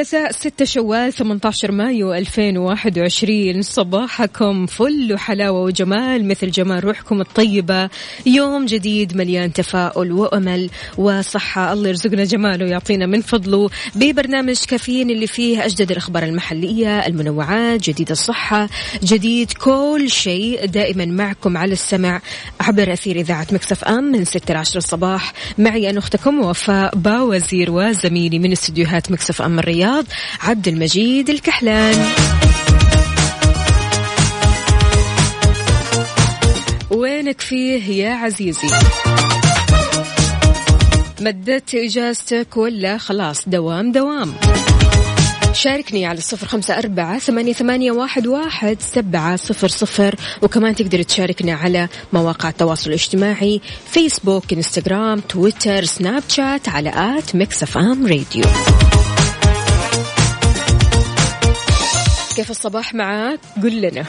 الثلاثاء 6 شوال 18 مايو 2021 صباحكم فل وحلاوة وجمال مثل جمال روحكم الطيبة. يوم جديد مليان تفاؤل وأمل وصحة. الله يرزقنا جماله ويعطينا من فضله. ببرنامج كافيين اللي فيه أجدد الأخبار المحلية المنوعات جديد الصحة جديد كل شيء. دائما معكم على السمع عبر أثير إذاعة مكسف أم من 6 ل 10 الصباح. معي أنا أختكم وفاء باوزير وزميلي من استديوهات مكسف أم الرياض. عبد المجيد الكحلان. وينك فيه يا عزيزي؟ مدت إجازتك ولا خلاص؟ دوام دوام. شاركني على الصفر خمسة أربعة ثمانية, ثمانية واحد, واحد سبعة صفر صفر. وكمان تقدر تشاركنا على مواقع التواصل الاجتماعي فيسبوك إنستغرام تويتر سناب شات على at Mix FM Radio. كيف الصباح معاك؟ قل لنا.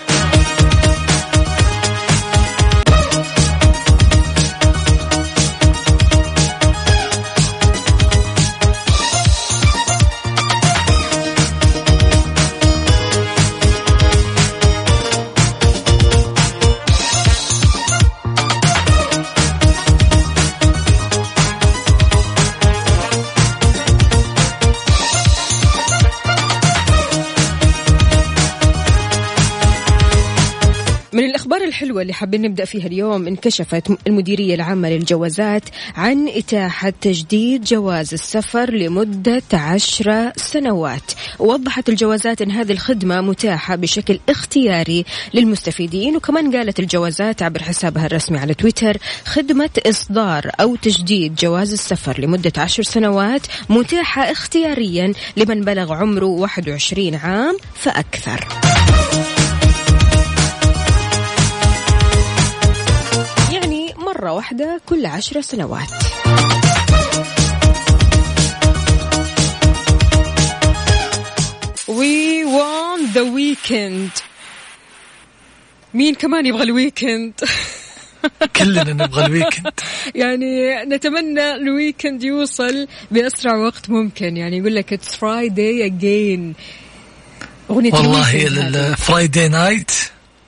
الحلوة اللي حابين نبدأ فيها اليوم انكشفت المديرية العامة للجوازات عن إتاحة تجديد جواز السفر لمدة عشر سنوات. ووضحت الجوازات أن هذه الخدمة متاحة بشكل اختياري للمستفيدين وكمان قالت الجوازات عبر حسابها الرسمي على تويتر خدمة إصدار أو تجديد جواز السفر لمدة عشر سنوات متاحة اختياريا لمن بلغ عمره 21 عام فأكثر. مرة واحدة كل عشر سنوات. We want the weekend. مين كمان يبغى ال weekend كلنا نبغى ال weekend يعني نتمنى ال weekend يوصل بأسرع وقت ممكن. يعني يقول لك it's Friday again. أغنية والله. ال Friday night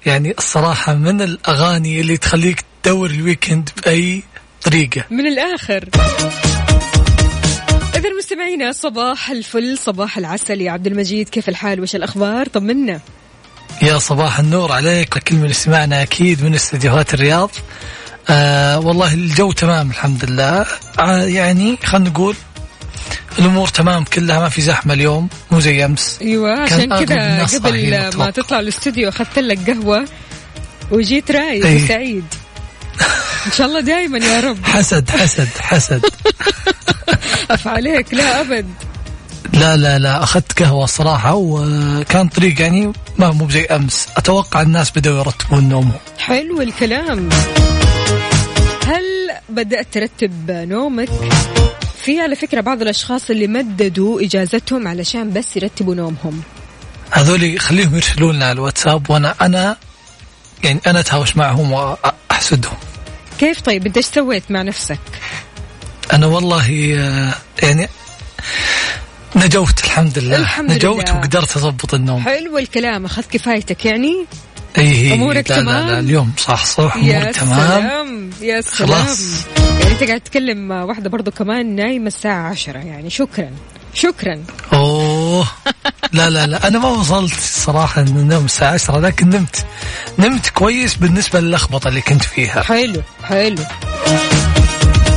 يعني الصراحة من الأغاني اللي تخليك تدور ال weekend بأي طريقة. من الآخر. إذا مستمعينا صباح الفل صباح العسل. يا عبد المجيد كيف الحال؟ وش الأخبار؟ طمنا. يا صباح النور عليك لكل من يسمعنا أكيد من استديوهات الرياض. آه والله الجو تمام الحمد لله. آه يعني خلينا نقول الأمور تمام كلها ما في زحمة اليوم مو زي أمس. أيوه عشان أغلب كذا قبل ما. تطلع الأستوديو أخذت لك قهوة وجيت رايق إيه. وسعيد إن شاء الله دائما يا رب. حسد حسد حسد. أف عليك. لا أبد. لا لا لا. أخذت قهوة صراحة وكان طريق يعني ما مو زي أمس. أتوقع الناس بدأوا يرتبون نومهم حلو الكلام. هل بدأت ترتب نومك؟ في على فكرة بعض الأشخاص اللي مددوا إجازتهم علشان بس يرتبوا نومهم. هذول خليهم يرسلون لنا على الواتساب وأنا أنا يعني أنا أتهاوش معهم وأحسدهم. كيف طيب؟ أنت إيش سويت مع نفسك؟ أنا والله يعني نجوت الحمد لله. الحمد نجوت لله. وقدرت أضبط النوم. حلو الكلام. أخذت كفايتك يعني؟ اي أمورك لا تمام؟ لا لا اليوم صح صح يا اموري تمام. سلام يا سلام. خلاص. يعني أنت قاعد تتكلم مع واحدة برضو كمان نايمة الساعة عشرة يعني. شكرا شكرا. أوه. لا لا لا. أنا ما وصلت صراحة النوم الساعة 10 لكن نمت. نمت كويس بالنسبة للخبطه اللي كنت فيها. حلو حلو.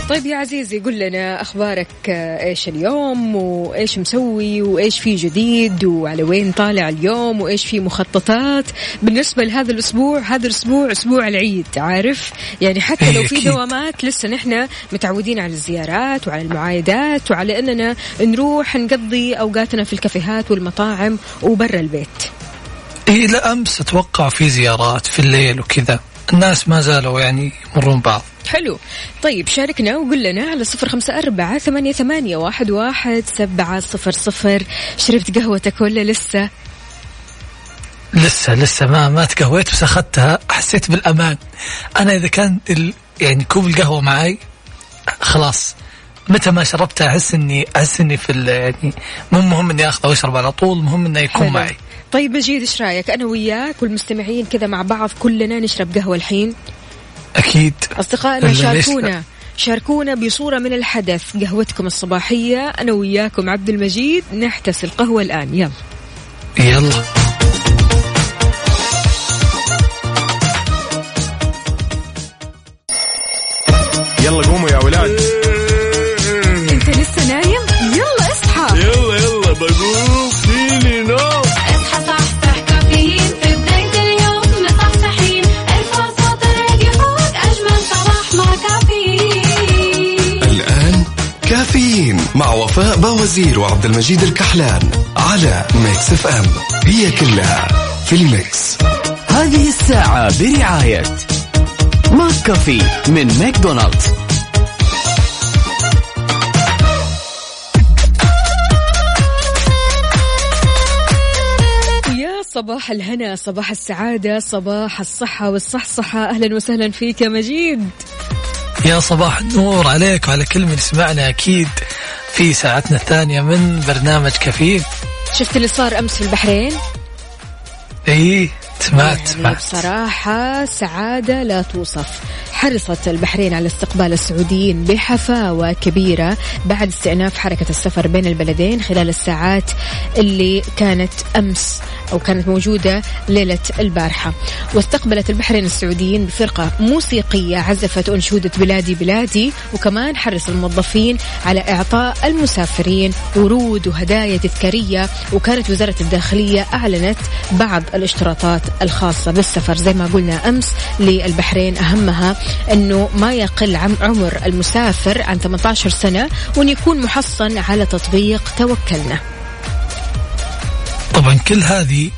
طيب يا عزيزي قل لنا أخبارك آه، إيش اليوم؟ وإيش مسوي؟ وإيش في جديد؟ وعلى وين طالع اليوم؟ وإيش في مخططات؟ بالنسبة لهذا الأسبوع هذا الأسبوع أسبوع العيد عارف؟ يعني حتى لو في. دوامات لسه نحن متعودين على الزيارات وعلى المعايدات وعلى أننا نروح نقضي أوقاتنا في الكافيهات والمطاعم وبرا البيت. إيه لا امس أتوقع في زيارات في الليل وكذا. الناس ما زالوا يعني يمرون بعض. حلو. طيب شاركنا وقول لنا على صفر خمسة أربعة ثمانية, ثمانية واحد, واحد سبعة صفر صفر. شربت قهوتك ولا لسه؟ لسه لسه ما ما تقهويت بس اخذتها حسيت بالأمان. أنا إذا كان ال يعني كوب القهوة معي خلاص. متى ما شربتها أحس اني أحس إني في ال- يعني مو مهم إني أخذه واشرب على طول مهم إنه يكون حلو. معي طيب مجيد إيش رأيك؟ أنا وياك والمستمعين كذا مع بعض كلنا نشرب قهوة الحين. أكيد. أصدقائنا شاركونا. شاركونا بصورة من الحدث. قهوتكم الصباحية أنا وياكم عبد المجيد نحتس القهوة الآن. يلا. يلا. كافيين مع وفاء باوزير وعبد المجيد الكحلان على Mix FM هي كلها في ال Mix. هذه الساعة برعاية McCafé من ماكدونالدز. يا صباح الهنا صباح السعادة صباح الصحة والصحصحة. أهلا وسهلا فيك يا مجيد. يا صباح النور عليك وعلى كل من يسمعنا أكيد في ساعتنا الثانية من برنامج كفيل شفت اللي صار أمس في البحرين؟ اي سمعت يعني سمعت. بصراحة سعادة لا توصف. حرصت البحرين على استقبال السعوديين بحفاوة كبيرة بعد استئناف حركة السفر بين البلدين خلال الساعات اللي كانت أمس أو كانت موجودة ليلة البارحة. واستقبلت البحرين السعوديين بفرقة موسيقية عزفت أنشودة بلادي بلادي وكمان حرص الموظفين على إعطاء المسافرين ورود وهدايا تذكارية وكانت وزارة الداخلية أعلنت بعض الاشتراطات الخاصة بالسفر. زي ما قلنا أمس للبحرين أهمها أنه ما يقل عم عمر المسافر عن 18 سنة وأن يكون محصن على تطبيق توكلنا. طبعا كل هذه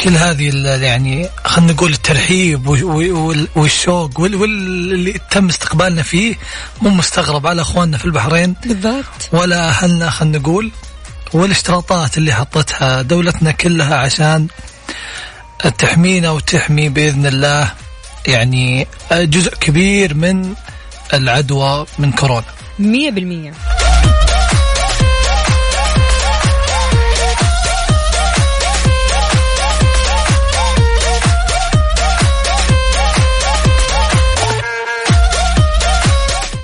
كل هذه يعني خلينا نقول الترحيب وال- وال- والشوق وال- واللي تم استقبالنا فيه مو مستغرب على أخواننا في البحرين. بالضبط. ولا أهلنا خلينا نقول والاشتراطات اللي حطتها دولتنا كلها عشان تحمينا وتحمي بإذن الله. يعني جزء كبير من العدوى من كورونا. مية بالمية.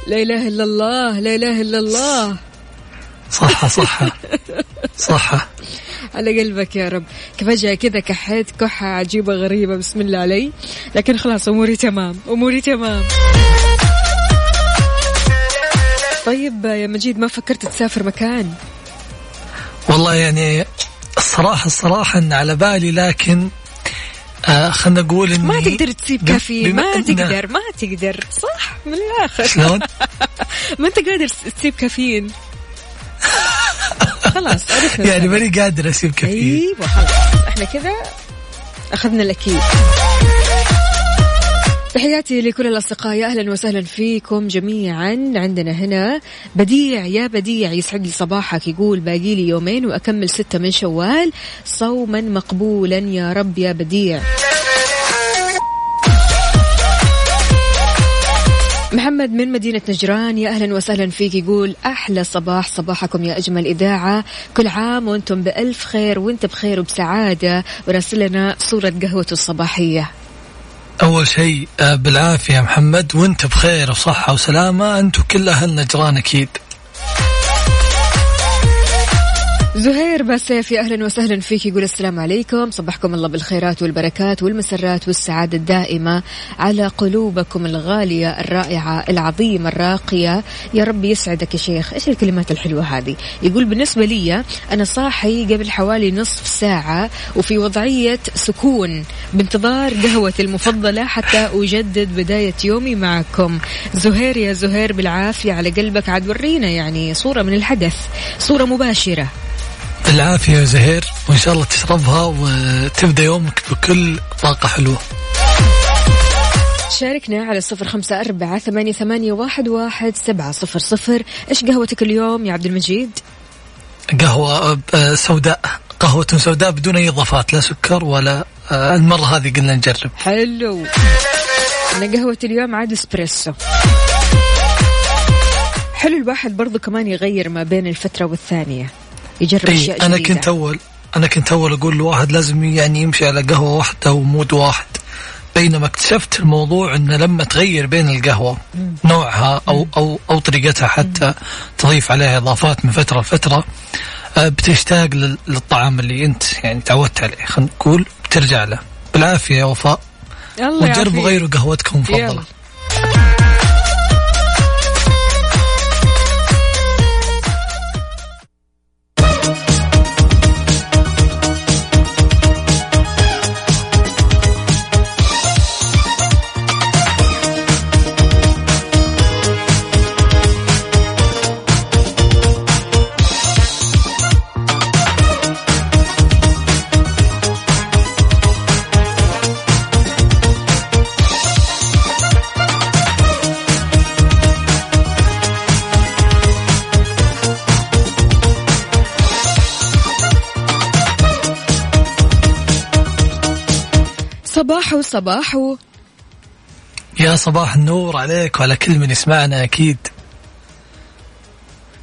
لا إله إلا الله لا إله إلا الله. صح صح صح. على قلبك يا رب. فجأة كذا كحيت كحة عجيبة غريبة. بسم الله علي. لكن خلاص أموري تمام. أموري تمام. طيب يا مجيد ما فكرت تسافر مكان؟ والله يعني الصراحة الصراحة إن على بالي لكن آه خلينا نقول إني ما تقدر تسيب كافيين. ما تقدر ما تقدر. صح من الآخر. شلون؟ ما أنت قادر تسيب كافيين. خلاص عرفنا يعني. ماني قادر أسيب كثير أيوه خلاص إحنا كذا أخذنا الأكيد. تحياتي لكل الأصدقاء. يا أهلا وسهلا فيكم جميعا. عندنا هنا بديع يا بديع يسعد لي صباحك يقول باقي لي يومين وأكمل ستة من شوال. صوما مقبولا يا رب يا بديع. محمد من مدينة نجران يا أهلا وسهلا فيك يقول أحلى صباح صباحكم يا أجمل إذاعة. كل عام وأنتم بألف خير وأنت بخير وبسعادة. وراسل لنا صورة قهوته الصباحية. أول شيء آه بالعافية محمد وأنت بخير وصحة وسلامة. أنت وكل أهل نجران أكيد. زهير باسيف يا أهلا وسهلا فيك يقول السلام عليكم. صبحكم الله بالخيرات والبركات والمسرات والسعادة الدائمة على قلوبكم الغالية الرائعة العظيمة الراقية. يا رب يسعدك يا شيخ. إيش الكلمات الحلوة هذه؟ يقول بالنسبة لي أنا صاحي قبل حوالي نصف ساعة وفي وضعية سكون بانتظار قهوتي المفضلة حتى أجدد بداية يومي معكم. زهير يا زهير بالعافية على قلبك. عاد ورينا يعني صورة من الحدث صورة مباشرة. بالعافية يا زهير وإن شاء الله تشربها وتبدأ يومك بكل طاقة حلوة. شاركنا على صفر خمسة أربعة ثمانية, ثمانية واحد, واحد سبعة صفر صفر. إيش قهوتك اليوم يا عبد المجيد؟ قهوة آه، سوداء. قهوة سوداء بدون أي إضافات لا سكر ولا آه، المرة هذه قلنا نجرب. حلو. أنا قهوة اليوم عاد إسبريسو. حلو الواحد برضو كمان يغير ما بين الفترة والثانية. يجرب إيه أنا جديدة. كنت أول أنا كنت أول أقول الواحد لازم يعني يمشي على قهوة واحدة ومود واحد. بينما اكتشفت الموضوع انه لما تغير بين القهوة نوعها أو أو أو طريقتها حتى تضيف عليها إضافات من فترة لفترة آه، بتشتاق لل- للطعام اللي أنت يعني تعودت عليه. خلينا نقول بترجع له. بالعافية يا وفاء. الله وجربوا. غيروا قهوتكم. المفضله صباحو صباحو يا صباح النور عليك وعلى كل من يسمعنا أكيد.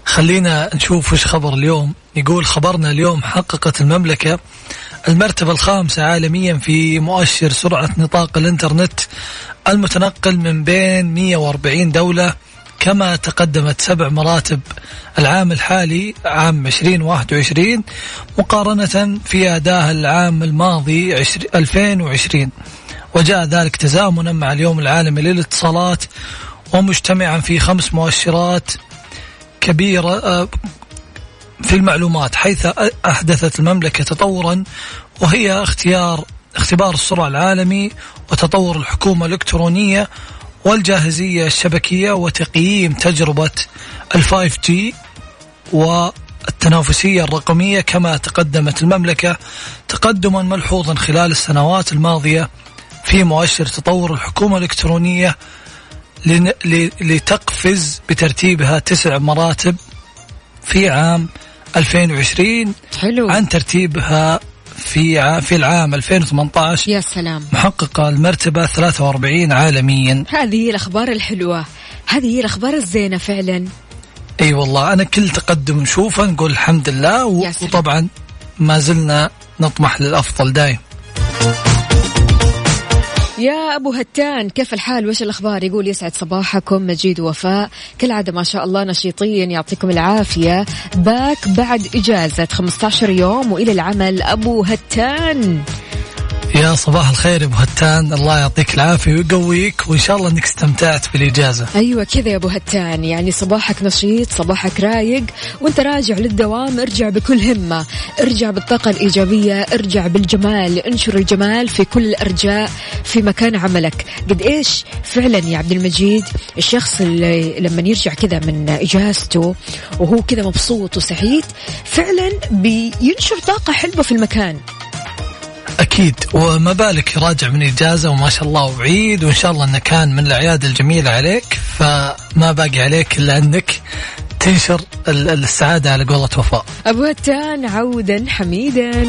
خلينا نشوف وش خبر اليوم. يقول خبرنا اليوم حققت المملكة المرتبة الخامسة عالميا في مؤشر سرعة نطاق الإنترنت المتنقل من بين 140 دولة كما تقدمت سبع مراتب العام الحالي عام 2021 مقارنة في أداها العام الماضي 20 2020 وجاء ذلك تزامنا مع اليوم العالمي للاتصالات ومجتمعا في خمس مؤشرات كبيرة آه، في المعلومات حيث أحدثت المملكة تطورا وهي اختيار اختبار السرعة العالمي وتطور الحكومة الإلكترونية والجاهزية الشبكية وتقييم تجربة ال 5G والتنافسية الرقمية كما تقدمت المملكة تقدما ملحوظا خلال السنوات الماضية في مؤشر تطور الحكومة الإلكترونية لتقفز بترتيبها تسع مراتب في عام 2020 حلو. عن ترتيبها في في العام 2018 يا سلام. محققة المرتبة 43 عالميا. هذه الأخبار الحلوة. هذه الأخبار الزينة فعلا. أي والله أنا كل تقدم نشوفه نقول الحمد لله و-. وطبعا ما زلنا نطمح للأفضل دايم. يا أبو هتان كيف الحال؟ وش الأخبار؟ يقول يسعد صباحكم مجيد وفاء. كالعادة ما شاء الله نشيطين يعطيكم العافية. باك بعد إجازة 15 يوم وإلى العمل أبو هتان. يا صباح الخير يا أبو هتان. الله يعطيك العافية ويقويك وإن شاء الله إنك استمتعت بالإجازة. أيوة كذا يا أبو هتان. يعني صباحك نشيط صباحك رايق وأنت راجع للدوام ارجع بكل همة. ارجع بالطاقة الإيجابية ارجع بالجمال. انشر الجمال في كل الأرجاء في مكان عملك. قد إيش فعلا يا عبد المجيد الشخص اللي لما يرجع كذا من إجازته وهو كذا مبسوط وسعيد فعلا بينشر طاقة حلوة في المكان. أكيد. وما بالك راجع من إجازة وما شاء الله وعيد وإن شاء الله إنه كان من الأعياد الجميلة عليك. فما باقي عليك إلا إنك تنشر ال- السعادة على قولة وفاء. هتان عودا حميدا.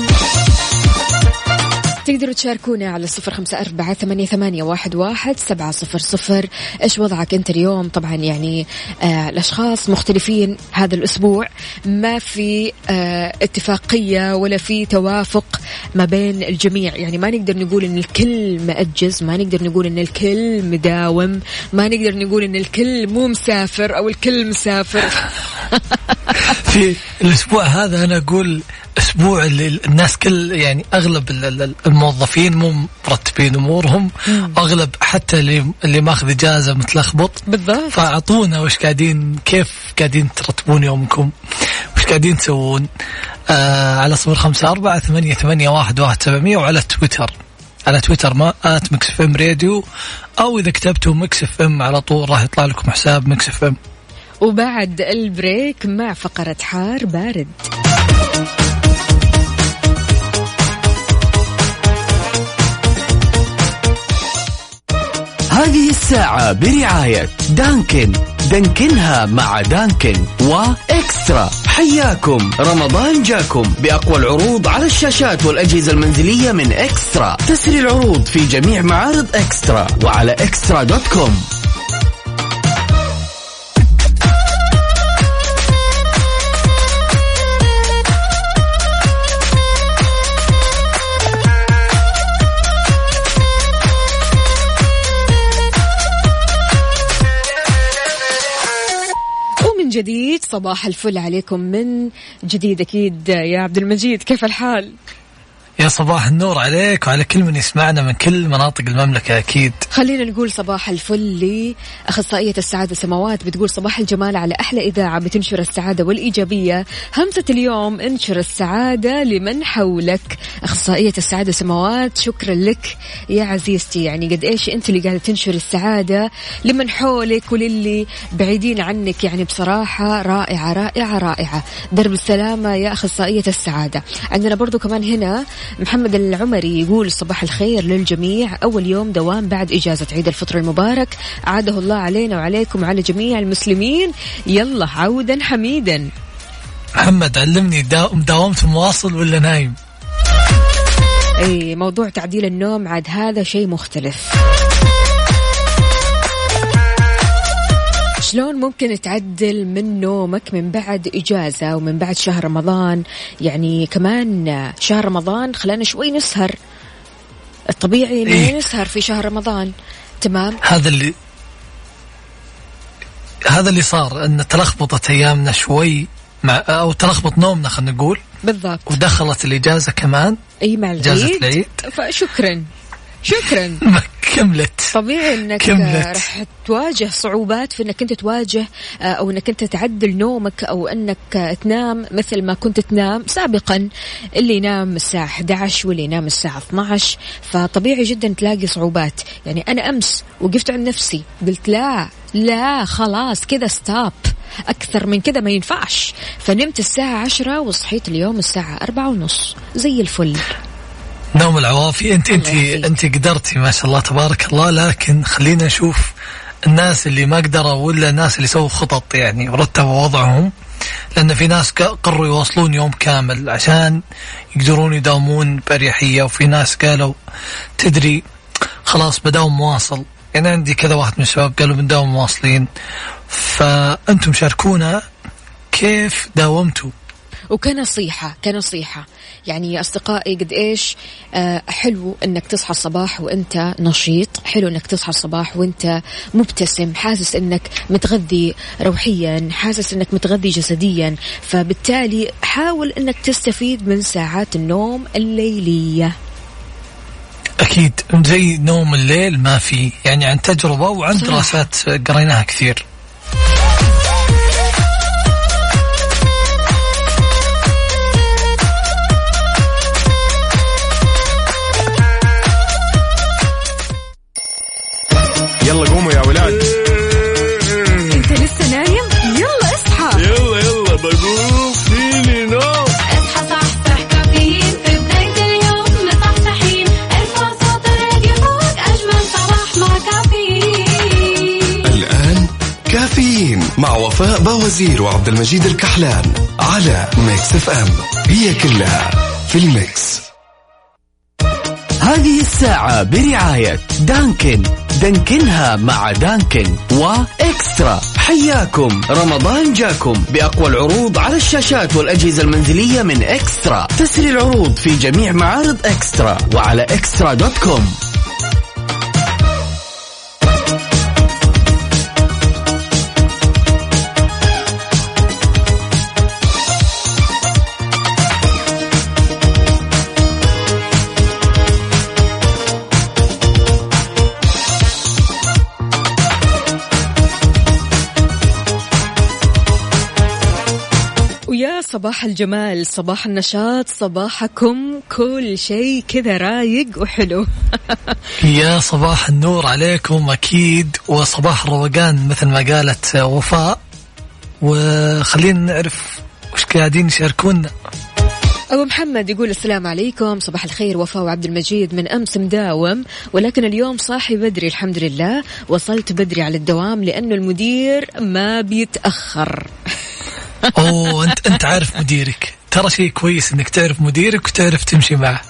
تقدروا تشاركونا على صفر خمسة أربعة ثمانية, ثمانية واحد, واحد سبعة صفر صفر. إيش وضعك أنت اليوم؟ طبعا يعني آه الأشخاص مختلفين هذا الأسبوع. ما في آه اتفاقية ولا في توافق ما بين الجميع. يعني ما نقدر نقول إن الكل مأجز ما نقدر نقول إن الكل مداوم ما نقدر نقول إن الكل مو مسافر أو الكل مسافر. في الأسبوع هذا أنا أقول أسبوع اللي الناس كل يعني أغلب ال- ال- الموظفين مو مرتبين أمورهم أغلب حتى اللي اللي ماخذ إجازة متلخبط. بالضبط. فأعطونا وش قاعدين كيف قاعدين ترتبون يومكم؟ وش قاعدين تسوون؟ آه على صفر خمسة أربعة ثمانية, ثمانية واحد, واحد سبعمية وعلى تويتر. على تويتر ما at Mix FM Radio أو إذا كتبتوا Mix FM على طول راح يطلع لكم حساب Mix FM. وبعد ال break مع فقرة حار بارد. هذه الساعة برعاية دانكن. دانكنها مع دانكن وإكسترا. حياكم. رمضان جاكم بأقوى العروض على الشاشات والأجهزة المنزلية من إكسترا. تسري العروض في جميع معارض إكسترا وعلى إكسترا دوت كوم. جديد صباح الفل عليكم من جديد أكيد يا عبد المجيد كيف الحال؟ يا صباح النور عليك وعلى كل من يسمعنا من كل مناطق المملكة أكيد. خلينا نقول صباح الفل لأخصائية السعادة سماوات بتقول صباح الجمال على أحلى إذاعة بتنشر السعادة والإيجابية. همسة اليوم انشر السعادة لمن حولك. أخصائية السعادة سماوات شكرا لك يا عزيزتي. يعني قد إيش أنت اللي قاعدة تنشر السعادة لمن حولك وللي بعيدين عنك. يعني بصراحة رائعة رائعة رائعة. درب السلامة يا أخصائية السعادة. عندنا برضو كمان هنا محمد العمري يقول صباح الخير للجميع. أول يوم دوام بعد إجازة عيد الفطر المبارك. عاده الله علينا وعليكم وعلى جميع المسلمين. يلا عودا حميدا. محمد علمني دا- داومت مواصل ولا نايم؟ اي موضوع تعديل النوم عاد هذا شيء مختلف. شلون ممكن تعدل من نومك من بعد إجازة ومن بعد شهر رمضان؟ يعني كمان شهر رمضان خلانا شوي نسهر. الطبيعي إنه إيه. نسهر في شهر رمضان. تمام؟ هذا اللي هذا اللي صار إن تلخبطت أيامنا شوي مع أو تلخبط نومنا خلينا نقول. بالضبط. ودخلت الإجازة كمان. إي مع العيد. العيد. فشكرا. شكرا. كملت. طبيعي إنك كملت. راح تواجه صعوبات في إنك أنت تواجه آه، أو إنك أنت تعدل نومك أو إنك آه، تنام مثل ما كنت تنام سابقا اللي ينام الساعة 11 واللي ينام الساعة 12 فطبيعي جدا تلاقي صعوبات. يعني أنا أمس وقفت عند نفسي قلت لا لا خلاص كذا ستوب أكثر من كذا ما ينفعش. فنمت الساعة عشرة وصحيت اليوم الساعة أربعة ونص. زي الفل. نوم العوافي. انت انت. انت قدرتي ما شاء الله تبارك الله لكن خلينا نشوف الناس اللي ما قدروا ولا الناس اللي سووا خطط يعني ورتبوا وضعهم. لأن في ناس قرروا يواصلون يوم كامل عشان يقدرون يداومون بأريحية وفي ناس قالوا تدري خلاص بداوم مواصل. يعني عندي كذا واحد من الشباب قالوا بنداوم مواصلين. فأنتم شاركونا كيف داومتوا؟ وكنصيحة كنصيحة. يعني يا أصدقائي قد إيش آه حلو أنك تصحى الصباح وأنت نشيط حلو أنك تصحى الصباح وأنت مبتسم حاسس أنك متغذي روحيا حاسس أنك متغذي جسديا. فبالتالي حاول أنك تستفيد من ساعات النوم الليلية. أكيد. زي نوم الليل ما في. يعني عن تجربة وعن صراحة. دراسات قريناها كثير. مع وفاء باوزير وعبد المجيد الكحلان على Mix FM. هي كلها في ال Mix. هذه الساعة برعاية Dunkin. دانكنها مع Dunkin و eXtra. حياكم. رمضان جاكم بأقوى العروض على الشاشات والأجهزة المنزلية من eXtra. تسري العروض في جميع معارض eXtra وعلى eXtra dot com. صباح الجمال صباح النشاط صباحكم كل شيء كذا رايق وحلو. يا صباح النور عليكم أكيد وصباح الروقان مثل ما قالت وفاء. وخلينا نعرف وش قاعدين يشاركونا أبو محمد يقول السلام عليكم صباح الخير وفاء وعبد المجيد من أمس مداوم. ولكن اليوم صاحي بدري الحمد لله وصلت بدري على الدوام لأنه المدير ما بيتأخر. أوه أنت أنت عارف مديرك. ترى شيء كويس إنك تعرف مديرك وتعرف تمشي معه.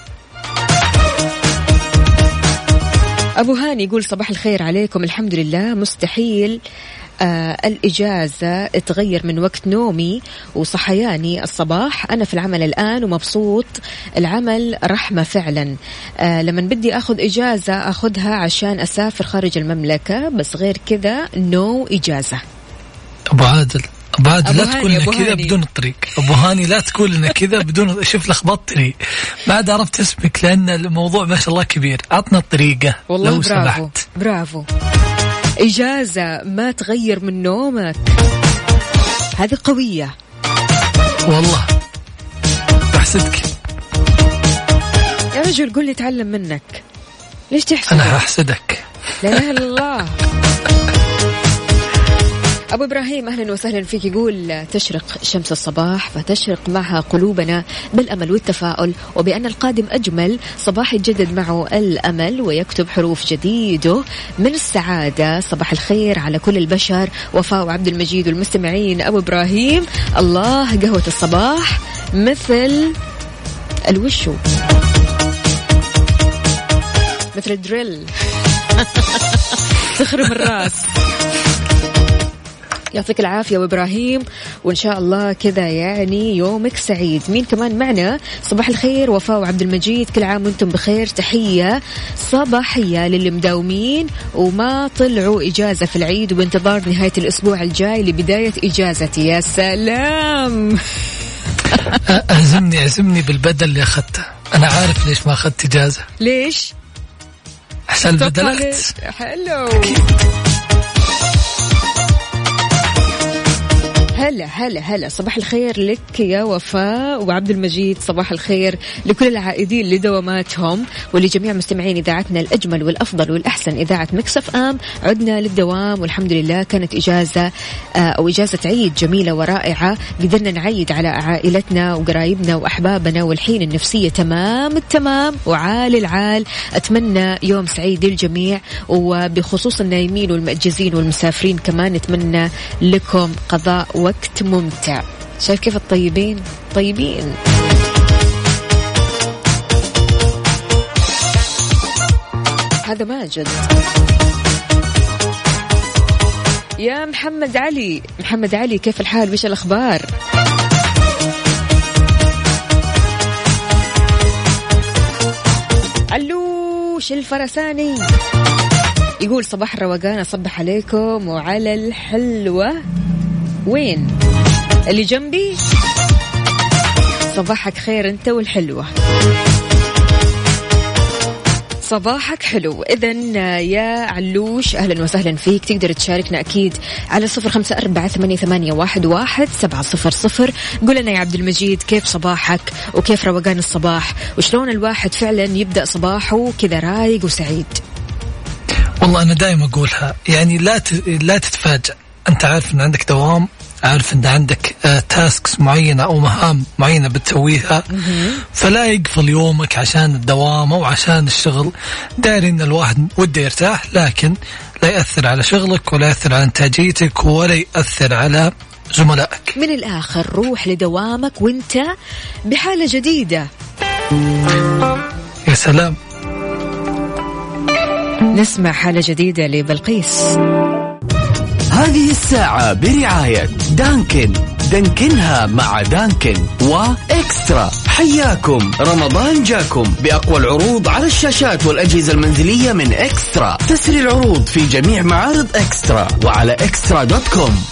أبو هاني يقول صباح الخير عليكم. الحمد لله. مستحيل آه الإجازة تغير من وقت نومي وصحياني الصباح. أنا في العمل الآن ومبسوط. العمل رحمة فعلا. آه لما بدي أخذ إجازة أخذها عشان أسافر خارج المملكة بس غير كذا نو إجازة. أبو عادل. أبو لا تقول كذا. بدون الطريق أبو هاني لا تقول لنا كذا بدون شوف لخبطتني. عاد عرفت اسمك لأن الموضوع ما شاء الله كبير. عطنا الطريقة والله لو برافو سمحت. برافو. إجازة ما تغير من نومك. هذه قوية. والله. بحسدك يا رجل قول لي تعلم منك. ليش تحسد أنا هحسدك لا إله إلا الله. أبو إبراهيم أهلا وسهلا فيك. يقول تشرق شمس الصباح فتشرق معها قلوبنا بالأمل والتفاؤل وبأن القادم أجمل صباح يجدد معه الأمل ويكتب حروف جديده. من السعادة صباح الخير على كل البشر. وفاء وعبد المجيد والمستمعين. أبو إبراهيم الله قهوة الصباح مثل الوشو. مثل الدريل. تخرم الراس. يعطيك العافية وإبراهيم وإن شاء الله كذا يعني يومك سعيد. مين كمان معنا؟ صباح الخير وفاء وعبد المجيد. كل عام وأنتم بخير. تحية صباحية للي مداومين وما طلعوا إجازة في العيد وبانتظار نهاية الأسبوع الجاي لبداية إجازتي. يا سلام. اعزمني أعزمني بالبدل اللي اخذته أنا عارف ليش ما أخذت إجازة. ليش؟ عشان بدلت؟ حلو. هلا هلا هلا. صباح الخير لك يا وفاء وعبد المجيد. صباح الخير لكل العائدين لدواماتهم ولجميع مستمعين إذاعتنا الأجمل والأفضل والأحسن إذاعة مكسف أم. عدنا للدوام والحمد لله. كانت إجازة آه، أو إجازة عيد جميلة ورائعة. قدرنا نعيد على عائلتنا وقرايبنا وأحبابنا والحين النفسية تمام التمام وعال العال. أتمنى يوم سعيد للجميع. وبخصوص النايمين والمأجزين والمسافرين كمان نتمنى لكم قضاء وقت ممتع. شايف كيف الطيبين؟ طيبين. هذا ماجد يا محمد علي. محمد علي كيف الحال؟ وش الأخبار؟ علوش الفرساني؟ يقول صباح الروقان أصبح عليكم وعلى الحلوة. وين؟ اللي جنبي؟ صباحك خير أنت والحلوة. صباحك حلو. إذا يا علوش أهلا وسهلا فيك. تقدر تشاركنا أكيد على صفر خمسة أربعة ثمانية, واحد, واحد سبعة صفر صفر. قول لنا يا عبد المجيد كيف صباحك وكيف روقان الصباح؟ وشلون الواحد فعلا يبدأ صباحه كذا رايق وسعيد؟ والله أنا دائما أقولها يعني لا. لا تتفاجأ. أنت عارف إن عندك دوام عارف إن عندك آه تاسكس معينة أو مهام معينة بتسويها. فلا يقفل يومك عشان الدوام أو عشان الشغل. داري إن الواحد وده يرتاح لكن لا يأثر على شغلك ولا يأثر على إنتاجيتك ولا يأثر على زملائك. من الآخر روح لدوامك وأنت بحالة جديدة. يا سلام. نسمع حالة جديدة لبلقيس. هذه الساعة برعاية دانكن. دانكنها مع دانكن وإكسترا. حياكم. رمضان جاكم. بأقوى العروض على الشاشات والأجهزة المنزلية من إكسترا. تسري العروض في جميع معارض إكسترا وعلى إكسترا دوت كوم.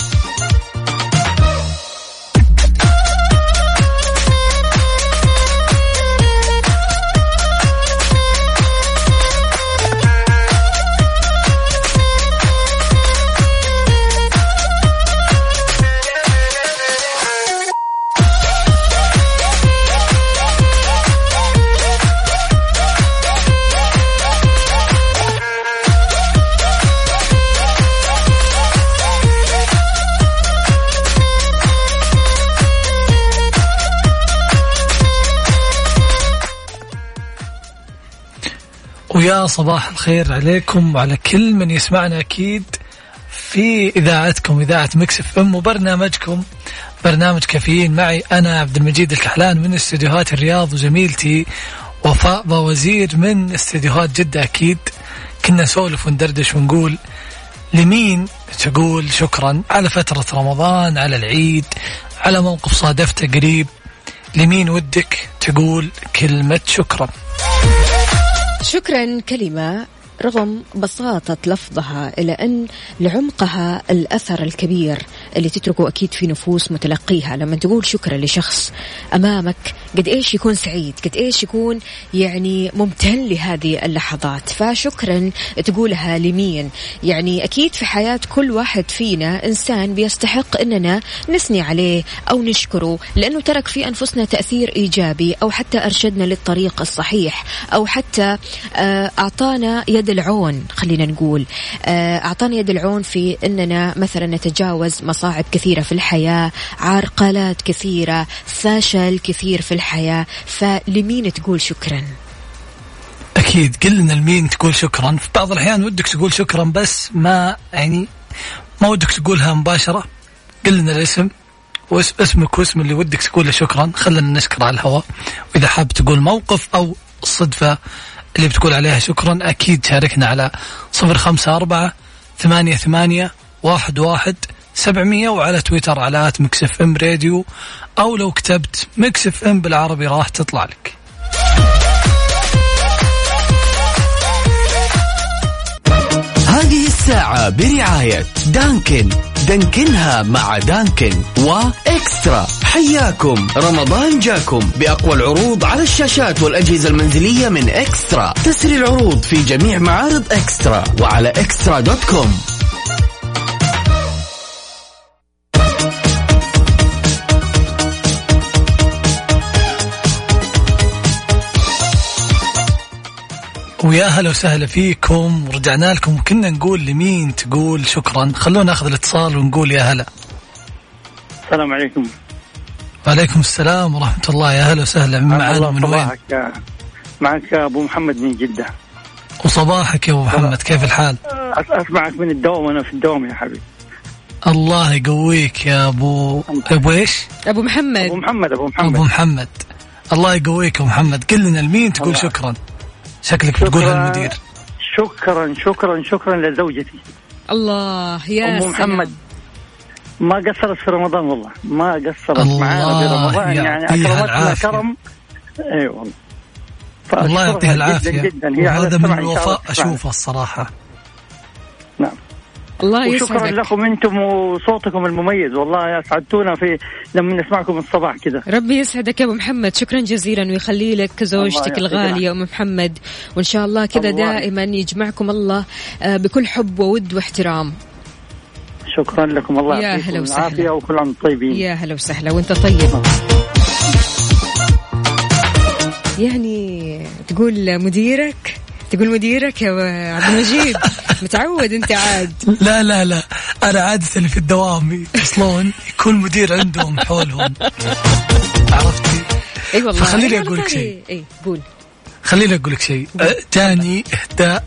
ويا صباح الخير عليكم وعلى كل من يسمعنا أكيد في إذاعتكم إذاعة Mix FM وبرنامجكم. برنامج كافيين معي أنا عبد المجيد الكحلان من استديوهات الرياض وزميلتي وفاء باوزير من استديوهات جدة أكيد. كنا نسولف وندردش ونقول لمين تقول شكرا على فترة رمضان على العيد على موقف صادفته قريب. لمين ودك تقول كلمة شكرا؟ شكرا كلمة رغم بساطة لفظها إلى أن لعمقها الأثر الكبير. اللي تتركه أكيد في نفوس متلقيها. لما تقول شكرا لشخص أمامك قد إيش يكون سعيد؟ قد إيش يكون يعني ممتن لهذه اللحظات؟ فشكرا تقولها لمين؟ يعني أكيد في حياة كل واحد فينا إنسان بيستحق أننا نثني عليه أو نشكره لأنه ترك في أنفسنا تأثير إيجابي أو حتى أرشدنا للطريق الصحيح أو حتى آه، أعطانا يد العون. خلينا نقول آه، أعطانا يد العون في أننا مثلا نتجاوز مصاعب كثيرة في الحياة عرقلات كثيرة فشل كثير في الحياة. فلمين تقول شكرا؟ أكيد قلنا لمين تقول شكرا؟ في بعض الأحيان ودك تقول شكرا بس ما يعني ما ودك تقولها مباشرة. قلنا الاسم واسمك واسم اللي ودك تقول له شكرا. خلينا نشكر على الهواء. وإذا حاب تقول موقف أو الصدفة اللي بتقول عليها شكرا أكيد شاركنا على صفر خمسة أربعة ثمانية ثمانية واحد واحد سبعمية وعلى تويتر على at Mix FM Radio أو لو كتبت Mix FM بالعربي راح تطلع لك. هذه الساعة برعاية دانكن. دانكنها مع دانكن وإكسترا. حياكم. رمضان جاكم. بأقوى العروض على الشاشات والأجهزة المنزلية من إكسترا. تسري العروض في جميع معارض إكسترا وعلى إكسترا دوت كوم. ويا هلا وسهلا فيكم. ورجعنا لكم. وكنا نقول لمين تقول شكرا. خلونا ناخذ الاتصال ونقول يا هلا. السلام عليكم. وعليكم السلام ورحمة الله. يا هلا وسهلا. من معانا من وين؟ معك أبو محمد من جدة. وصباحك يا أبو محمد. كيف الحال؟ أس- أسمعك من الدوام وأنا في الدوام يا حبيبي. الله يقويك يا أبو. أبو إيش؟ أبو أبو محمد محمد. أبو أبو محمد محمد. الله يقويك يا أبو محمد. قل لنا لمين تقول الله. شكرا. شكلك بتقولها المدير. شكرا شكرا شكرا لزوجتي. الله يا أم سلام. محمد ما قصرت في رمضان والله. ما قصرت معانا في رمضان يعني يعطيها اكرمتنا. كرم. إي والله. الله يعطيها العافية. جدا جدا. هي وهذا من الوفاء تسمعنا. أشوفه الصراحة. نعم. الله وشكرا يسعدك. لكم أنتم وصوتكم المميز والله اسعدتونا في لما نسمعكم الصباح كذا ربي يسعدك يا أبو محمد. شكرا جزيلا ويخلي لك زوجتك الغالية ام محمد. وإن شاء الله كذا. دائما يجمعكم الله آه، بكل حب وود واحترام. شكرا لكم. الله يا يعطيكم هلا وسهلا. العافية وكل عام طيبين. يا هلا وسهلا. وأنت طيب. يعني تقول مديرك تقول مديرك يا عبد المجيد. متعود انت عاد. لا لا لا. أنا عادة في الدوام يتصلون يكون مدير عندهم حولهم. عرفتي؟ أي والله. فخليني أنا أقول لك. شيء. أي قول. خليني أقول لك شيء. أه، جاني إهداء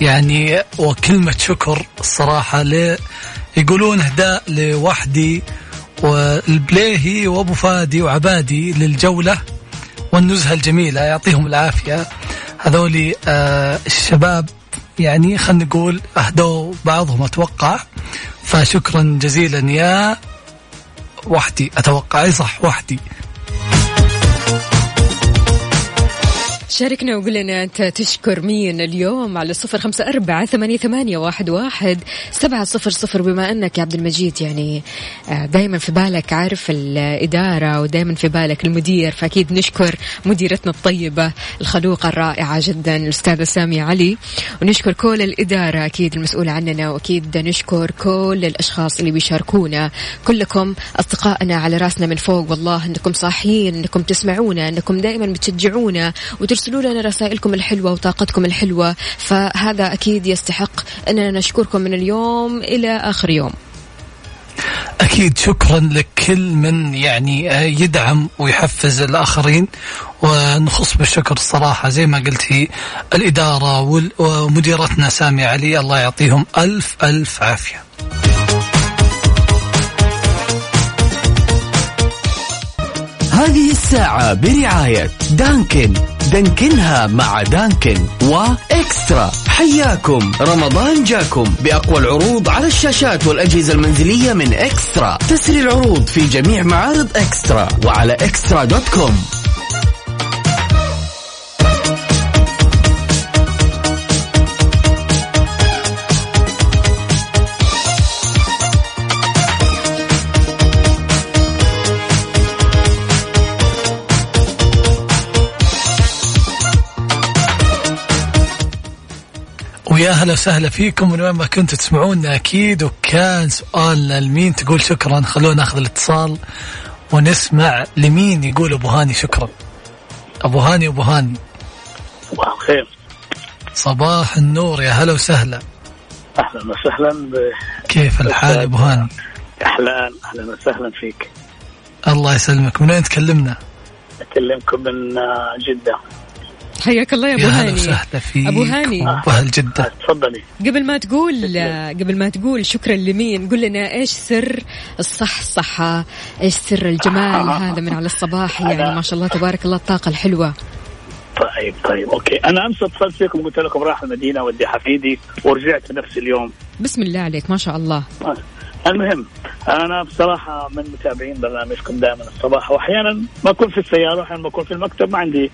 يعني وكلمة شكر الصراحة ل يقولون إهداء لوحدي والبليهي وأبو فادي وعبادي للجولة والنزهة الجميلة. يعطيهم العافية. هذولي آه الشباب يعني خلينا نقول أهدوا بعضهم أتوقع. فشكرا جزيلا يا وحدي. أتوقع أي صح وحدي. شاركنا وقول لنا أنت تشكر مين اليوم على صفر خمسة أربعة ثمانية, ثمانية واحد, واحد سبعة صفر صفر. بما أنك يا عبد المجيد يعني دايما في بالك عارف الإدارة ودايما في بالك المدير فأكيد نشكر مديرتنا الطيبة الخلوقة الرائعة جدا الأستاذة سامية علي. ونشكر كل الإدارة أكيد المسؤولة عننا وأكيد نشكر كل الأشخاص اللي بيشاركونا. كلكم أصدقائنا على رأسنا من فوق والله أنكم صاحيين أنكم تسمعونا أنكم دائما بتشجعونا وترسلوا لنا رسائلكم الحلوة وطاقتكم الحلوة فهذا أكيد يستحق أننا نشكركم من اليوم إلى آخر يوم. أكيد شكرا لكل من يعني يدعم ويحفز الآخرين ونخص بالشكر الصراحة زي ما قلتي الإدارة ومديرتنا سامي علي الله يعطيهم ألف ألف عافية. هذه الساعة برعاية دانكن. دانكنها مع دانكن وإكسترا. حياكم. رمضان جاكم بأقوى العروض على الشاشات والأجهزة المنزلية من إكسترا. تسري العروض في جميع معارض إكسترا وعلى إكسترا دوت كوم. ويا هلا وسهلا فيكم من وين ما كنتوا تسمعونا. أكيد وكان سؤالنا لمين تقول شكرا. خلونا نأخذ الاتصال ونسمع لمين يقول أبو هاني شكرا. أبو هاني أبو هاني. صباح الخير. صباح النور يا هلا وسهلا. أهلا وسهلا كيف الحال أبو هاني؟ باحلال أهلا وسهلا فيك. الله يسلمك. من وين تكلمنا؟ أكلمكم من آه، جدة. حياك الله يا أبو هاني. وسهلا فيك أبو هاني. واهل جده تفضلي. قبل ما تقول قبل ما تقول شكرا لمين قول لنا إيش سر الصح صحة إيش سر الجمال هذا من على الصباح؟ يعني ما شاء الله تبارك الله الطاقة الحلوة. طيب طيب okay. أنا امس اتصلت فيكم قلت لكم راح المدينة ودي حفيدي ورجعت نفس اليوم. بسم الله عليك ما شاء الله. آه. المهم أنا بصراحة من متابعين برنامجكم دائما الصباح واحيانا ما اكون في السيارة واحيانا ما اكون في المكتب ما عندي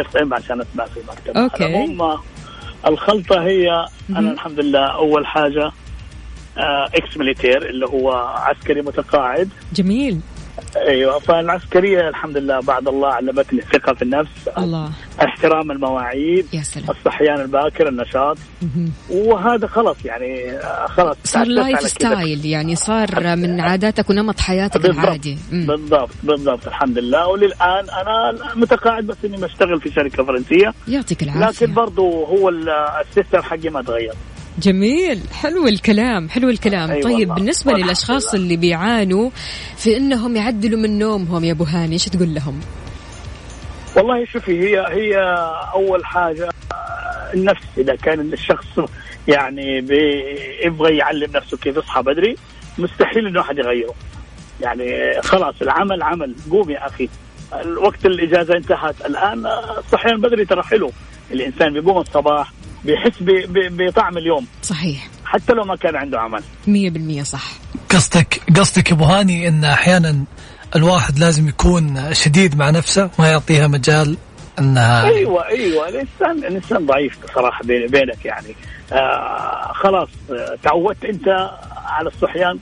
FM عشان اسمع في. على العموم، آه، الخلطة هي. أنا الحمد لله أول حاجة آه، ex-military اللي هو عسكري متقاعد جميل أيوه فالعسكرية الحمد لله بعد الله علمتني الثقة في النفس الله. احترام المواعيد يا سلام. الصحيان الباكر النشاط. وهذا خلاص يعني خلاص. صار lifestyle يعني صار من عاداتك ونمط حياتك بالضبط. العادي. بالضبط بالضبط الحمد لله. وللآن أنا متقاعد بس إني بشتغل في شركة فرنسية. يعطيك العافية. لكن برضو هو ال- السيستم حقي ما تغير. جميل. حلو الكلام حلو الكلام. أي طيب والله. بالنسبة للأشخاص. اللي بيعانوا في إنهم يعدلوا من نومهم يا أبو هاني إيش تقول لهم؟ والله شوفي هي هي أول حاجة آه، النفس. إذا كان الشخص يعني بيبغى يعلم نفسه كيف يصحى بدري مستحيل إنه أحد يغيره. يعني خلاص العمل عمل. قوم يا أخي. الوقت الإجازة انتهت. الآن الصحيان بدري ترى حلو. الإنسان بيقوم الصباح بيحس بطعم اليوم. صحيح. حتى لو ما كان عنده عمل. مية بالمية صح. قصدك قصدك يا أبو هاني إن أحيانا الواحد لازم يكون شديد مع نفسه ما يعطيها مجال إنها أيوه أيوه. الانسان الإنسان ضعيف بصراحة بيني وبينك يعني. آه خلاص آه، تعودت أنت على الصحيان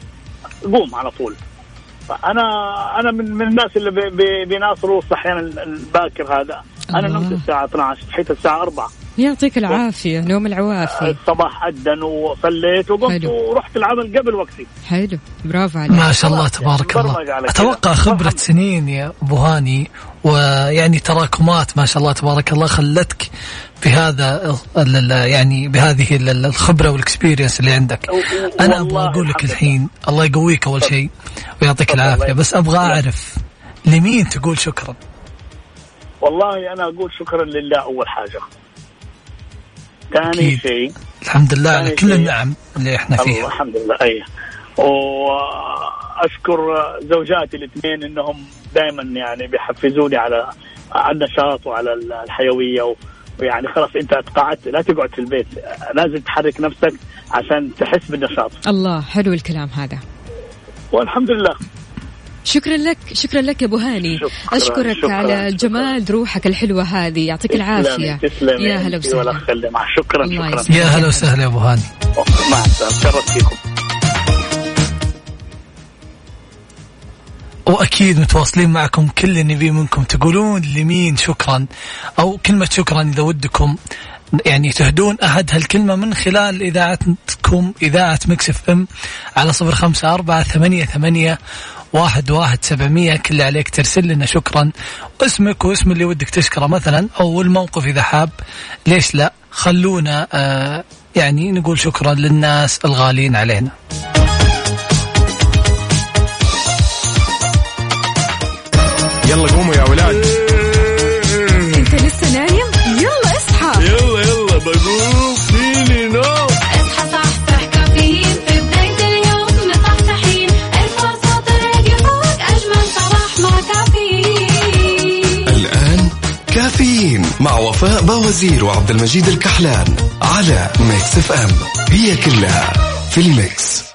قوم على طول. فانا أنا من من الناس اللي بي- بي- بيناصروا الصحيان ال- الباكر هذا. أنا. نمت الساعة 12 صحيت الساعة 4 يعطيك العافية نوم العوافي الصباح أدن وصليت وقمت. ورحت العمل قبل وقتي. حلو برافو عليك. ما شاء الله يعني تبارك الله خبرة الحمد سنين يا أبو هاني ويعني تراكمات ما شاء الله تبارك الله خلتك بهذا يعني بهذه ال- ال- الخبرة والاكسبيرينس اللي عندك. أنا أبغى أقول لك الحين الله يقويك أول شيء ويعطيك العافية بس أبغى. أعرف لمين تقول شكرا؟ والله أنا أقول شكرا لله أول حاجة. ثاني. شيء. الحمد لله على كل النعم اللي إحنا الله فيها. الحمد لله أي. وأشكر زوجاتي الاثنين إنهم دائما يعني بيحفزوني على على النشاط وعلى الحيوية و- ويعني خلاص أنت تقاعدت لا تقعد في البيت لازم تحرك نفسك عشان تحس بالنشاط. الله حلو الكلام هذا. والحمد لله. شكرا لك شكرا لك يا أبو هاني. شكراً، أشكرك شكراً، على شكراً. جمال روحك الحلوة هذه. يعطيك العافية. تسلمي. تسلمي يا هلا وسهلا. شكرا شكرا. يا هلا وسهلا يا أبو هاني. مع السلامة. شرفت فيكم. وأكيد متواصلين معكم كل اللي نبيه منكم. تقولون لمين شكرا؟ أو كلمة شكرا إذا ودكم. يعني تهدون أحد هالكلمة من خلال إذاعتكم إذاعة Mix FM على صفر خمسة أربعة ثمانية ثمانية واحد واحد سبعمية. كل اللي عليك ترسل لنا شكرا. اسمك واسم اللي ودك تشكره مثلا أو الموقف إذا حاب. ليش لا؟ خلونا آه يعني نقول شكرا للناس الغالين علينا. يلا قوموا يا ولاد. كافيين مع وفاء بوازير وعبد المجيد الكحلان على ميكس اف ام. هي كلها في الميكس.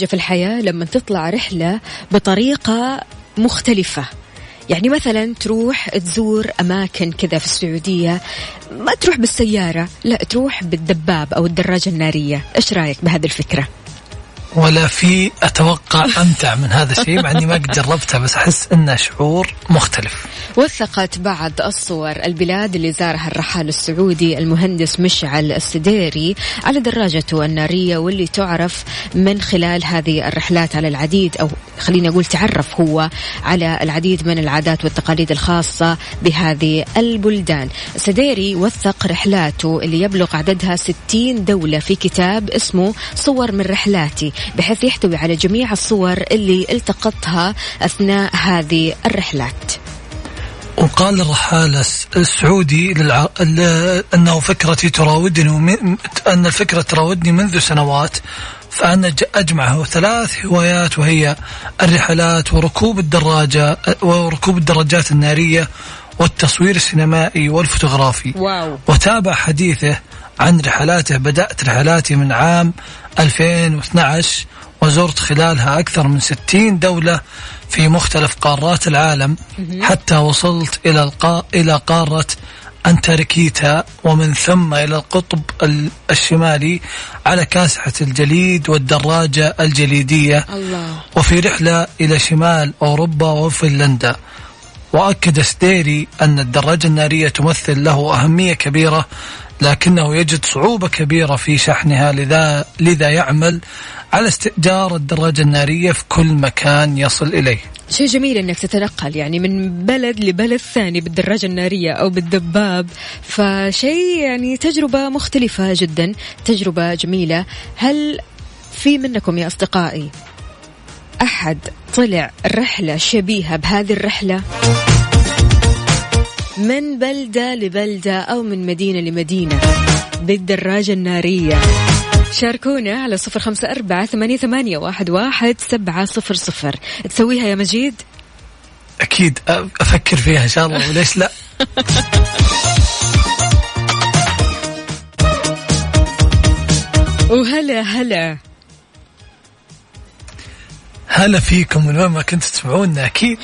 حاجة في الحياة لما تطلع رحلة بطريقة مختلفة يعني مثلا تروح تزور أماكن كذا في السعودية ما تروح بالسيارة لا تروح بالدباب أو الدراجة النارية إيش رأيك بهذه الفكرة؟ ولا في أتوقع أمتع من هذا الشيء مع إني ما قد جربتها بس أحس انه شعور مختلف. وثقت بعض الصور البلاد اللي زارها الرحال السعودي المهندس مشعل السديري على دراجته النارية واللي تعرف من خلال هذه الرحلات على العديد أو خليني أقول تعرف هو على العديد من العادات والتقاليد الخاصة بهذه البلدان. السديري وثق رحلاته اللي يبلغ عددها 60 دولة في كتاب اسمه صور من رحلاتي. بحيث يحتوي على جميع الصور اللي التقطها أثناء هذه الرحلات. وقال الرحالة الس- السعودي للع... ل- أنه فكرتي تراودني ومن... أن الفكرة تراودني منذ سنوات فأنا ج- أجمع ثلاث هوايات وهي الرحلات وركوب الدراجة وركوب الدراجات النارية والتصوير السينمائي والفوتوغرافي. واو. وتابع حديثه عن رحلاته بدأت رحلاتي من عام 2012 وزرت خلالها أكثر من 60 دولة في مختلف قارات العالم. حتى وصلت إلى القا... إلى قارة أنتاركتيكا ومن ثم إلى القطب ال- الشمالي على كاسحة الجليد والدراجة الجليدية. الله. وفي رحلة إلى شمال أوروبا وفنلندا. وأكد ستيري أن الدراجة النارية تمثل له أهمية كبيرة لكنه يجد صعوبة كبيرة في شحنها لذا, لذا يعمل على استئجار الدراجة النارية في كل مكان يصل إليه. شيء جميل إنك تتنقل يعني من بلد لبلد ثاني بالدراجة النارية أو بالدباب. فشيء يعني تجربة مختلفة جدا تجربة جميلة. هل في منكم يا أصدقائي أحد طلع رحلة شبيهة بهذه الرحلة؟ من بلدة لبلدة أو من مدينة لمدينة بالدراجة النارية. شاركونا على صفر خمسة أربعة ثمانية, ثمانية واحد, واحد سبعة صفر صفر. تسويها يا مجيد؟ أكيد أفكر فيها إن شاء الله وليش لا؟ وهلا هلا. هلا فيكم من وين ما كنتوا تسمعونا أكيد.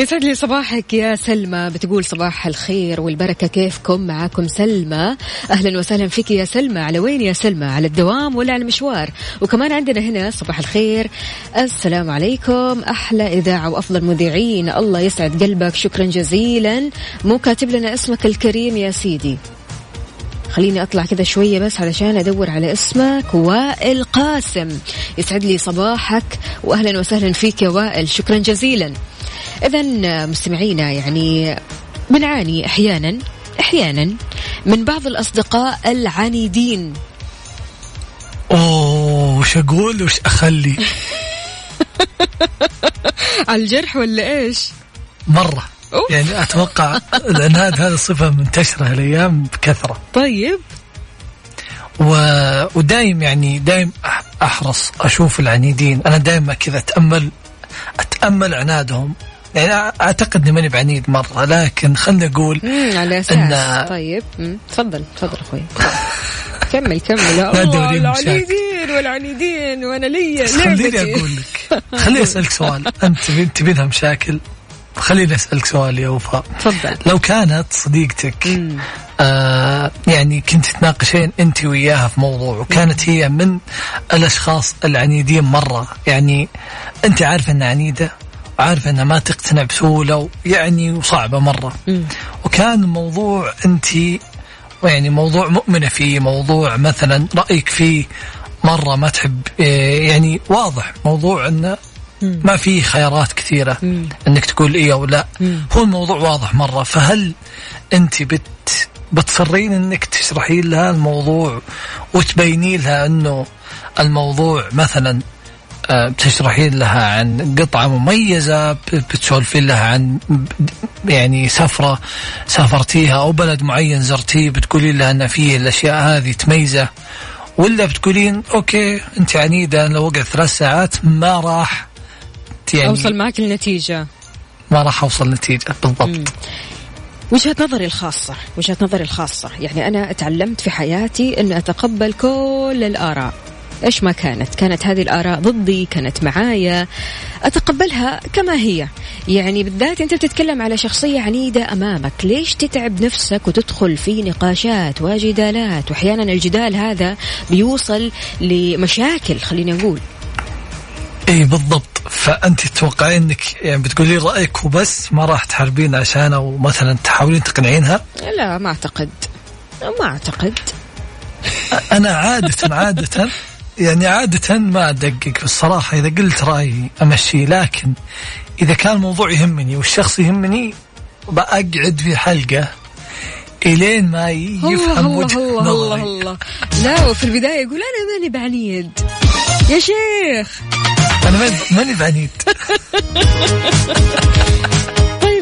يسعد لي صباحك يا سلمى. بتقول صباح الخير والبركة. كيفكم؟ معاكم سلمى. أهلا وسهلا فيك يا سلمى. على وين يا سلمى؟ على الدوام ولا على المشوار؟ وكمان عندنا هنا صباح الخير. السلام عليكم. أحلى إذاعة وأفضل مذيعين. الله يسعد قلبك. شكرا جزيلا. مو كاتب لنا اسمك الكريم يا سيدي. خليني أطلع كذا شوية بس علشان أدور على اسمك. وائل قاسم. يسعد لي صباحك. واهلا وسهلا فيك يا وائل. شكرا جزيلا. اذا مستمعينا يعني بنعاني أحيانا أحيانا من بعض الأصدقاء العنيدين. أوه وش أقول وش أخلي؟ على الجرح ولا إيش؟ مرة. أوف. يعني أتوقع العناد هذه صفة منتشرة الأيام بكثرة. طيب. و... ودايم يعني دايم أح- أحرص أشوف العنيدين. أنا دايما كذا اتامل أتأمل عنادهم. يعني أعتقد إني ماني بعنيد مرة لكن خلنا نقول مم على أساس إن- طيب. تفضل تفضل أخوي كمل كمل لا الله. العنيدين والعنيدين وأنا لي خليني. أقول لك خليني أسألك سؤال أنت تبين تبينها مشاكل خليني أسألك سؤال يا وفاء تفضل لو كانت صديقتك مم. آه يعني كنت تناقشين أنت وياها في موضوع وكانت هي من الأشخاص العنيدين مرة يعني أنت عارفة إنها عنيدة وعارفه إنها ما تقتنع بسهولة يعني وصعبة مرة. وكان الموضوع أنت يعني موضوع مؤمنة فيه موضوع مثلا رأيك فيه مرة ما تحب إيه، يعني واضح موضوع إنه ما في خيارات كثيرة مم. إنك تقول إيه أو لا. هو الموضوع واضح مرة فهل أنت بت بتصرين إنك تشرحين لها الموضوع وتبينين لها إنه الموضوع مثلا بتشرحين لها عن قطعة مميزة بتسولفين لها عن يعني سفرة سافرتيها أو بلد معين زرتيه بتقولين لها أن فيه الأشياء هذه تميزة ولا بتقولين أوكي أنت عنيدة لو وقعت ثلاث ساعات ما راح يعني أوصل معك النتيجة. ما راح أوصل نتيجة بالضبط. مم. وجهة نظري الخاصة وجهة نظري الخاصة يعني أنا تعلمت في حياتي أن أتقبل كل الآراء. إيش ما كانت؟ كانت هذه الآراء ضدي كانت معايا. أتقبلها كما هي. يعني بالذات أنت بتتكلم على شخصية عنيدة أمامك. ليش تتعب نفسك وتدخل في نقاشات وجدالات؟ وأحيانا الجدال هذا بيوصل لمشاكل خلينا نقول اي بالضبط. فأنت تتوقعين إنك يعني بتقولي رأيك وبس ما راح تحاربين عشانه ومثلا تحاولين تقنعينها؟ لا ما أعتقد. ما أعتقد. أنا عادة عادة يعني عادة ما أدقق الصراحة إذا قلت رايي أمشي لكن إذا كان الموضوع يهمني والشخص يهمني بقعد في حلقة إلين ما يفهم الله وجهه الله الله نظري. الله. لا وفي البداية يقول أنا ماني بعنيد. يا شيخ. أنا ماني- ماني بعنيد.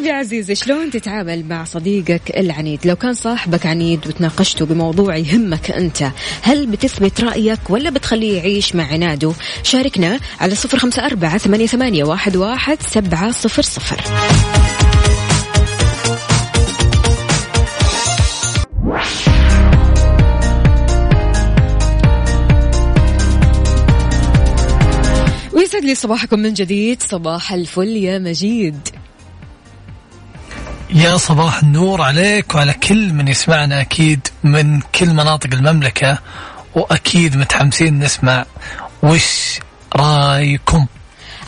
يا عزيزي شلون تتعامل مع صديقك العنيد؟ لو كان صاحبك عنيد وتناقشته بموضوع يهمك أنت هل بتثبت رأيك ولا بتخليه يعيش مع عناده؟ شاركنا على صفر خمسة أربعة ثمانية, ثمانية واحد, واحد سبعة صفر صفر. ويسعد لي صباحكم من جديد. صباح الفل يا مجيد. يا صباح النور عليك وعلى كل من يسمعنا أكيد من كل مناطق المملكة وأكيد متحمسين نسمع وش رأيكم؟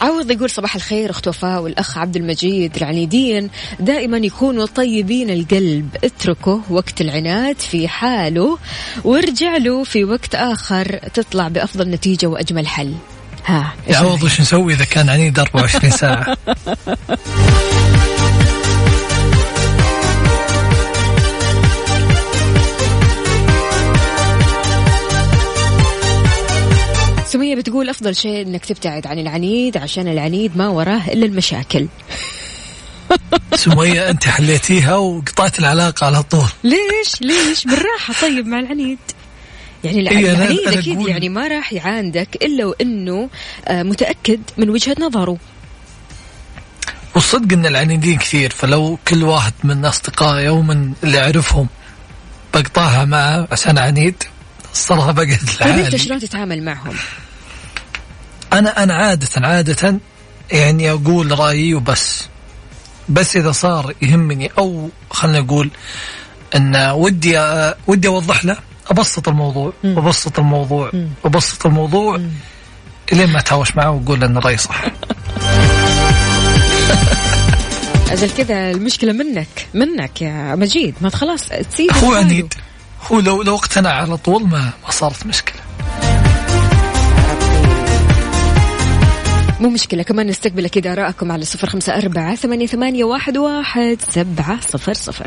عوض يقول صباح الخير أخت وفاء والأخ عبد المجيد العنيدين. دائما يكونوا طيبين القلب. اتركه وقت العناد في حاله وارجع له في وقت آخر تطلع بأفضل نتيجة وأجمل حل. ها إيش يا عوض رأيك؟ وش نسوي إذا كان عنيد 24 ساعة؟ سمية بتقول أفضل شيء إنك تبتعد عن العنيد عشان العنيد ما وراه إلا المشاكل. سمية أنت حليتيها وقطعت العلاقة على طول. ليش؟ ليش؟ بالراحة طيب مع العنيد. يعني إيه، العنيد أنا أكيد أقول- يعني ما راح يعاندك إلا وإنه آه، متأكد من وجهة نظره. والصدق أن العنيدين كثير فلو كل واحد من أصدقائي أو من اللي أعرفهم بقطعها معه عشان عنيد الصراحة بقعد طيب أنت شلون تتعامل معهم؟ أنا أنا عادة عادة يعني أقول رأيي وبس. بس إذا صار يهمني أو خلنا نقول أن ودي ودي أوضح له أبسط الموضوع مم. وأبسط الموضوع مم. وأبسط الموضوع إلين ما أتهاوش معه وأقول أن رأيي صح أجل كذا المشكلة منك منك يا مجيد. ما خلاص تسيب هو عنيد هو لو لو اقتنع على طول ما ما صارت مشكلة. مو مشكلة كمان نستقبل كذا آراءكم على صفر خمسة أربعة ثمانية, ثمانية واحد, واحد سبعة صفر صفر.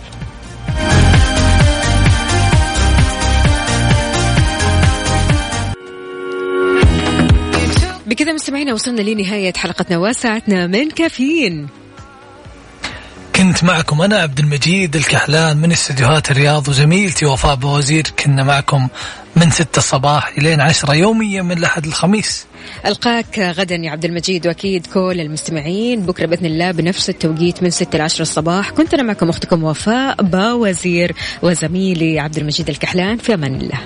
بكذا مستمعينا وصلنا لنهاية حلقتنا وساعتنا من كافيين. كنت معكم أنا عبد المجيد الكحلان من استديوهات الرياض وزميلتي وفاء بوزير كنا معكم من ستة الصباح إلين عشرة يوميا من الأحد الخميس. ألقاك غدا يا عبد المجيد وأكيد كل المستمعين. بكرة بإذن الله بنفس التوقيت من 6 ل 10 الصباح. كنت أنا معكم أختكم وفاء باوزير وزميلي عبد المجيد الكحلان. في أمان الله.